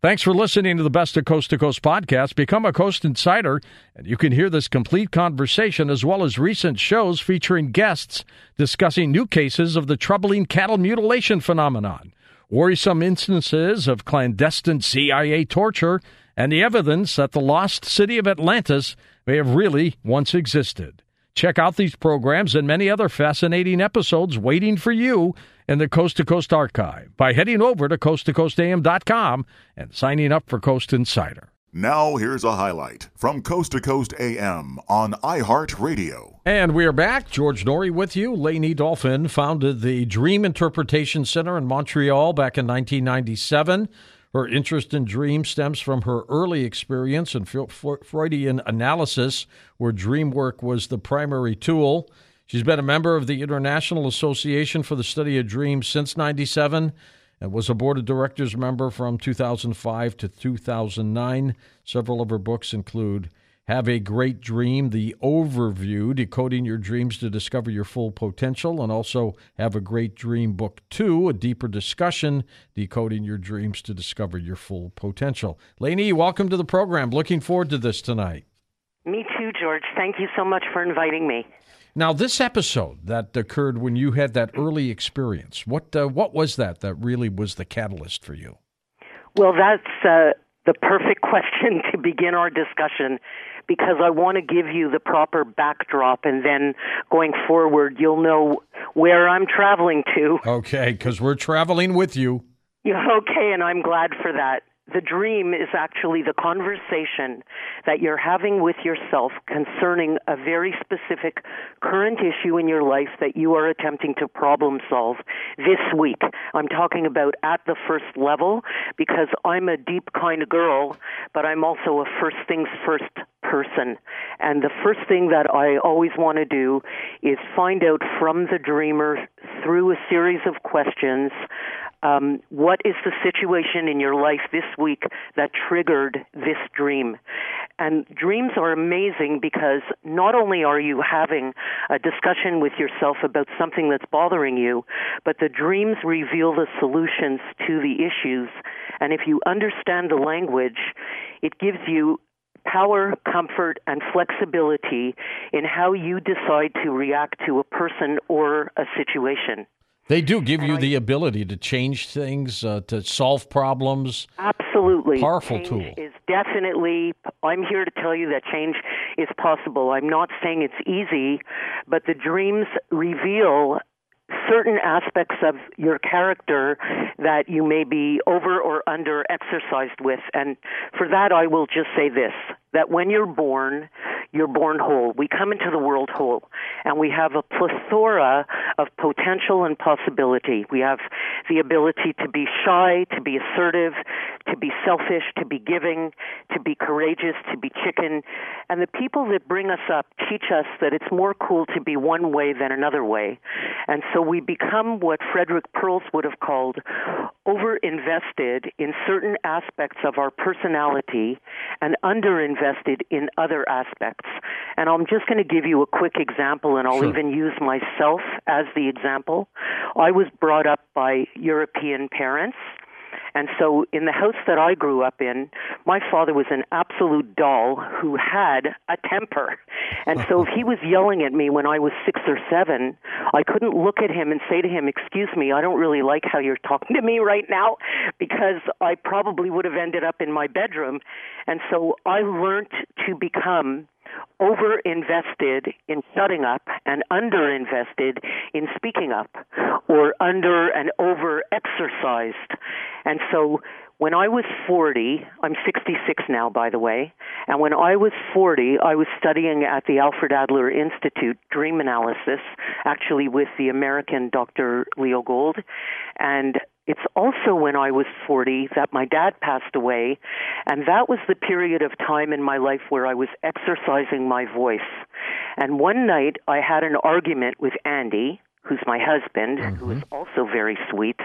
Thanks for listening to the Best of Coast to Coast podcast. Become a Coast Insider, and you can hear this complete conversation as well as recent shows featuring guests discussing new cases of the troubling cattle mutilation phenomenon, worrisome instances of clandestine CIA torture, and the evidence that the lost city of Atlantis may have really once existed. Check out these programs and many other fascinating episodes waiting for you in the Coast to Coast archive by heading over to coasttocoastam.com and signing up for Coast Insider. Now, here's a highlight from Coast to Coast AM on iHeartRadio. And we are back. George Noory with you. Lanie Dalfen founded the Dream Interpretation Center in Montreal back in 1997. Her interest in dreams stems from her early experience in Freudian analysis, where dream work was the primary tool. She's been a member of the International Association for the Study of Dreams since 97 and was a board of directors member from 2005 to 2009. Several of her books include Have a Great Dream, The Overview, Decoding Your Dreams to Discover Your Full Potential, and also Have a Great Dream Book 2, A Deeper Discussion, Decoding Your Dreams to Discover Your Full Potential. Lanie, welcome to the program. Looking forward to this tonight. Me too, George. Thank you so much for inviting me. Now, this episode that occurred when you had that early experience, what uh, what was that that really was the catalyst for you? Well, that's uh, the perfect question to begin our discussion because I want to give you the proper backdrop and then going forward you'll know where I'm traveling to. Okay, because we're traveling with you. Yeah, okay, and I'm glad for that the dream is actually the conversation that you're having with yourself concerning a very specific current issue in your life that you are attempting to problem solve this week. I'm talking about at the first level because I'm a deep kind of girl, but I'm also a first things first person. And the first thing that I always want to do is find out from the dreamer through a series of questions um, what is the situation in your life this week that triggered this dream? And dreams are amazing because not only are you having a discussion with yourself about something that's bothering you, but the dreams reveal the solutions to the issues. And if you understand the language, it gives you power, comfort, and flexibility in how you decide to react to a person or a situation. They do give you the ability to change things, uh, to solve problems. Absolutely. Powerful change tool. Is definitely, I'm here to tell you that change is possible. I'm not saying it's easy, but the dreams reveal certain aspects of your character that you may be over or under exercised with. And for that, I will just say this that when you're born, you're born whole. We come into the world whole, and we have a plethora of potential and possibility. We have the ability to be shy, to be assertive, to be selfish, to be giving, to be courageous, to be chicken. And the people that bring us up teach us that it's more cool to be one way than another way. And so we become what Frederick Perls would have called over invested in certain aspects of our personality and under invested in other aspects. And I'm just going to give you a quick example, and I'll sure. even use myself as the example. I was brought up by European parents and so in the house that I grew up in, my father was an absolute doll who had a temper. And so if he was yelling at me when I was six or seven, I couldn't look at him and say to him, Excuse me, I don't really like how you're talking to me right now, because I probably would have ended up in my bedroom. And so I learned to become over invested in shutting up and under invested in speaking up or under and over exercised. And so when I was 40, I'm 66 now, by the way, and when I was 40, I was studying at the Alfred Adler Institute dream analysis, actually with the American Dr. Leo Gold. And it's also when I was 40 that my dad passed away, and that was the period of time in my life where I was exercising my voice. And one night I had an argument with Andy, who's my husband, mm-hmm. who is also very sweet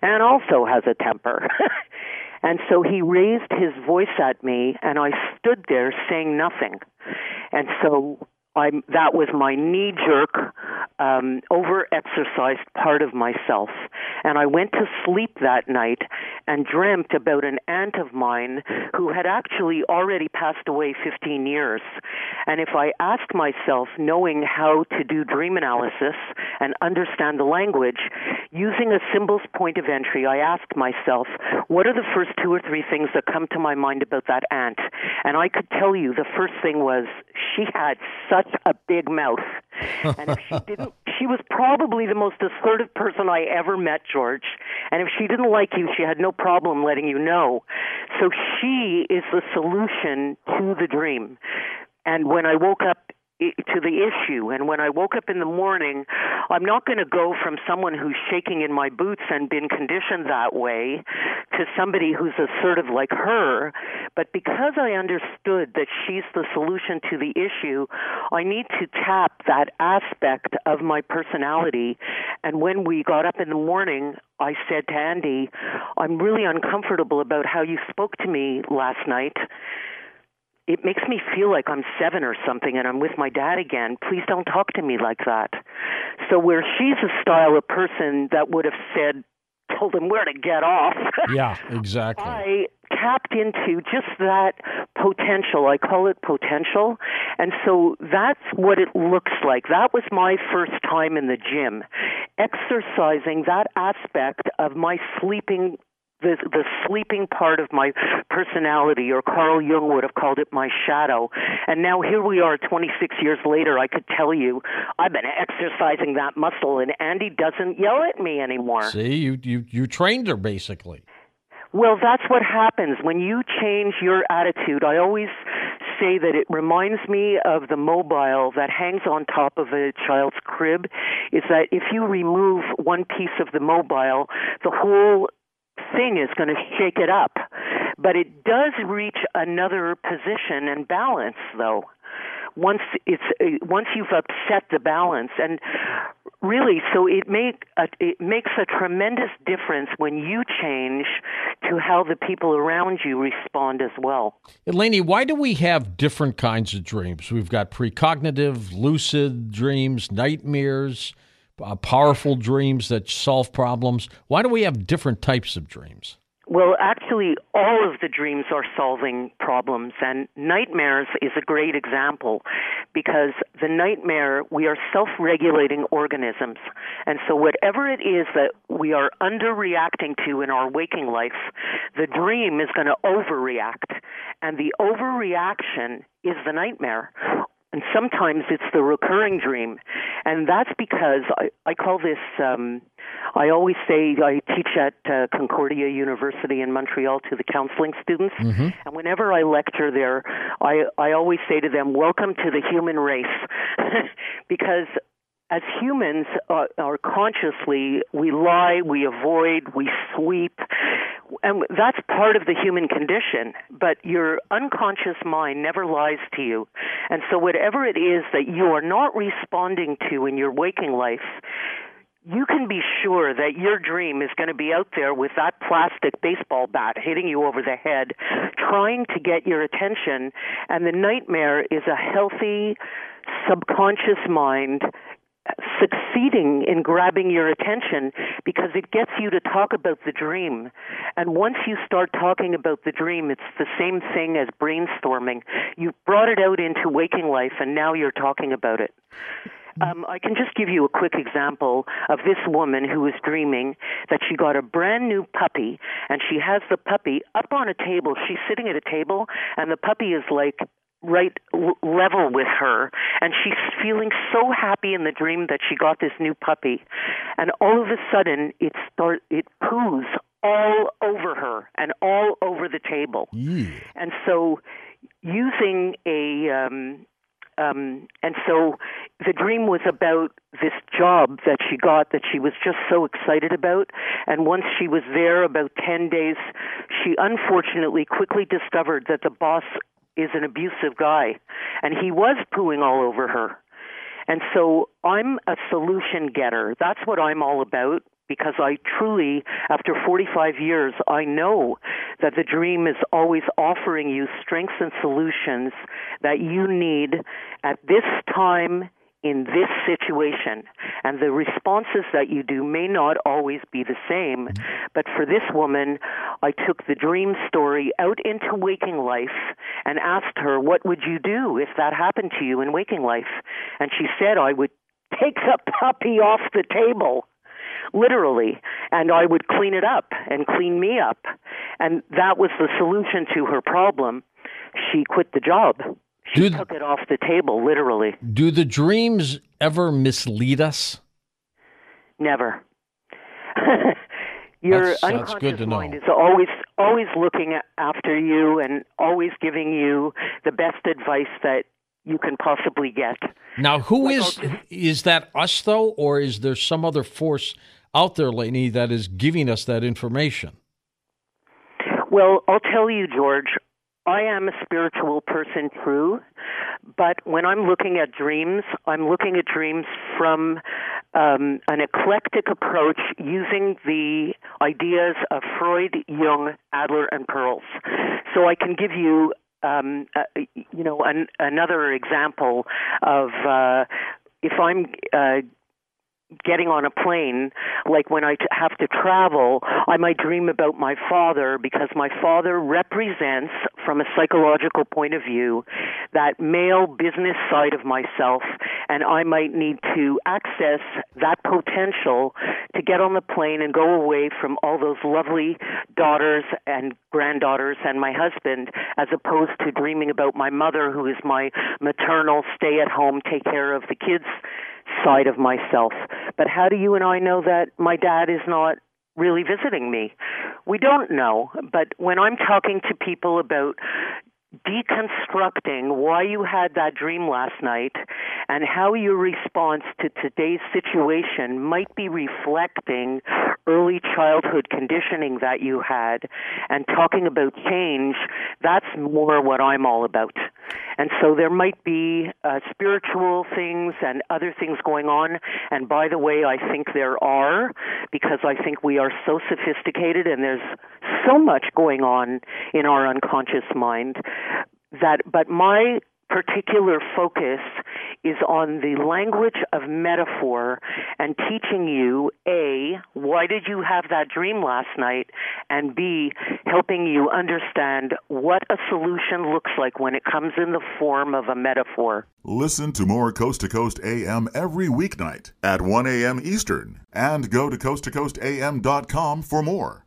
and also has a temper. and so he raised his voice at me, and I stood there saying nothing. And so I'm, that was my knee jerk um, over exercised part of myself. And I went to sleep that night and dreamt about an aunt of mine who had actually already passed away 15 years. And if I ask myself, knowing how to do dream analysis and understand the language, using a symbols point of entry, I ask myself, what are the first two or three things that come to my mind about that aunt? And I could tell you the first thing was she had such a big mouth. And if she didn't, she was probably the most assertive person I ever met, George. And if she didn't like you, she had no problem letting you know. So she is the solution to the dream. And when I woke up to the issue. And when I woke up in the morning, I'm not going to go from someone who's shaking in my boots and been conditioned that way to somebody who's assertive like her. But because I understood that she's the solution to the issue, I need to tap that aspect of my personality. And when we got up in the morning, I said to Andy, I'm really uncomfortable about how you spoke to me last night it makes me feel like I'm seven or something and I'm with my dad again. Please don't talk to me like that. So where she's a style of person that would have said, told him where to get off. Yeah, exactly. I tapped into just that potential. I call it potential. And so that's what it looks like. That was my first time in the gym, exercising that aspect of my sleeping the the sleeping part of my personality, or Carl Jung would have called it my shadow. And now here we are, 26 years later. I could tell you, I've been exercising that muscle, and Andy doesn't yell at me anymore. See, you you you trained her basically. Well, that's what happens when you change your attitude. I always say that it reminds me of the mobile that hangs on top of a child's crib is that if you remove one piece of the mobile, the whole thing is going to shake it up. But it does reach another position and balance, though. Once it's uh, once you've upset the balance, and really, so it make a, it makes a tremendous difference when you change to how the people around you respond as well. Eleni, why do we have different kinds of dreams? We've got precognitive, lucid dreams, nightmares uh, powerful dreams that solve problems? Why do we have different types of dreams? Well, actually, all of the dreams are solving problems, and nightmares is a great example because the nightmare, we are self regulating organisms. And so, whatever it is that we are underreacting to in our waking life, the dream is going to overreact. And the overreaction is the nightmare and sometimes it's the recurring dream. And that's because i i call this um i always say i teach at uh, concordia university in montreal to the counseling students. Mm-hmm. and whenever i lecture there i i always say to them welcome to the human race. Because as humans uh, are consciously we lie we avoid we sweep and that's part of the human condition but your unconscious mind never lies to you and so whatever it is that you are not responding to in your waking life you can be sure that your dream is going to be out there with that plastic baseball bat hitting you over the head, trying to get your attention. And the nightmare is a healthy, subconscious mind succeeding in grabbing your attention because it gets you to talk about the dream. And once you start talking about the dream, it's the same thing as brainstorming. You've brought it out into waking life and now you're talking about it. Um, I can just give you a quick example of this woman who was dreaming that she got a brand new puppy and she has the puppy up on a table. She's sitting at a table and the puppy is like right level with her and she's feeling so happy in the dream that she got this new puppy and all of a sudden it start it poos all over her and all over the table yeah. and so using a um um and so the dream was about this job that she got that she was just so excited about and once she was there about 10 days she unfortunately quickly discovered that the boss is an abusive guy, and he was pooing all over her. And so I'm a solution getter. That's what I'm all about because I truly, after 45 years, I know that the dream is always offering you strengths and solutions that you need at this time in this situation. And the responses that you do may not always be the same. But for this woman, I took the dream story out into waking life and asked her, What would you do if that happened to you in waking life? And she said, I would take the puppy off the table literally, and I would clean it up and clean me up. And that was the solution to her problem. She quit the job. She do, took it off the table, literally. Do the dreams ever mislead us? Never. Your that's, unconscious that's mind is always always looking after you and always giving you the best advice that you can possibly get. Now, who like is is that us though, or is there some other force out there, Lainey, that is giving us that information? Well, I'll tell you, George. I am a spiritual person, true, but when I'm looking at dreams, I'm looking at dreams from um, an eclectic approach using the ideas of Freud, Jung, Adler, and Perls. So I can give you um, uh, you know, an, another example of uh, if I'm uh, getting on a plane, like when I t- have to travel, I might dream about my father because my father represents, from a psychological point of view, that male business side of myself, and I might need to access that potential to get on the plane and go away from all those lovely daughters and granddaughters and my husband, as opposed to dreaming about my mother, who is my maternal, stay at home, take care of the kids side of myself. But how do you and I know that my dad is not really visiting me? We don't know. But when I'm talking to people about deconstructing why you had that dream last night and how your response to today's situation might be reflecting early childhood conditioning that you had and talking about change, that's more what I'm all about. And so there might be uh, spiritual things and other things going on. And by the way, I think there are because I think we are so sophisticated and there's so much going on in our unconscious mind that but my particular focus is on the language of metaphor and teaching you A, why did you have that dream last night? And B, helping you understand what a solution looks like when it comes in the form of a metaphor. Listen to more Coast to Coast AM every weeknight at 1 a.m. Eastern and go to coasttocoastam.com for more.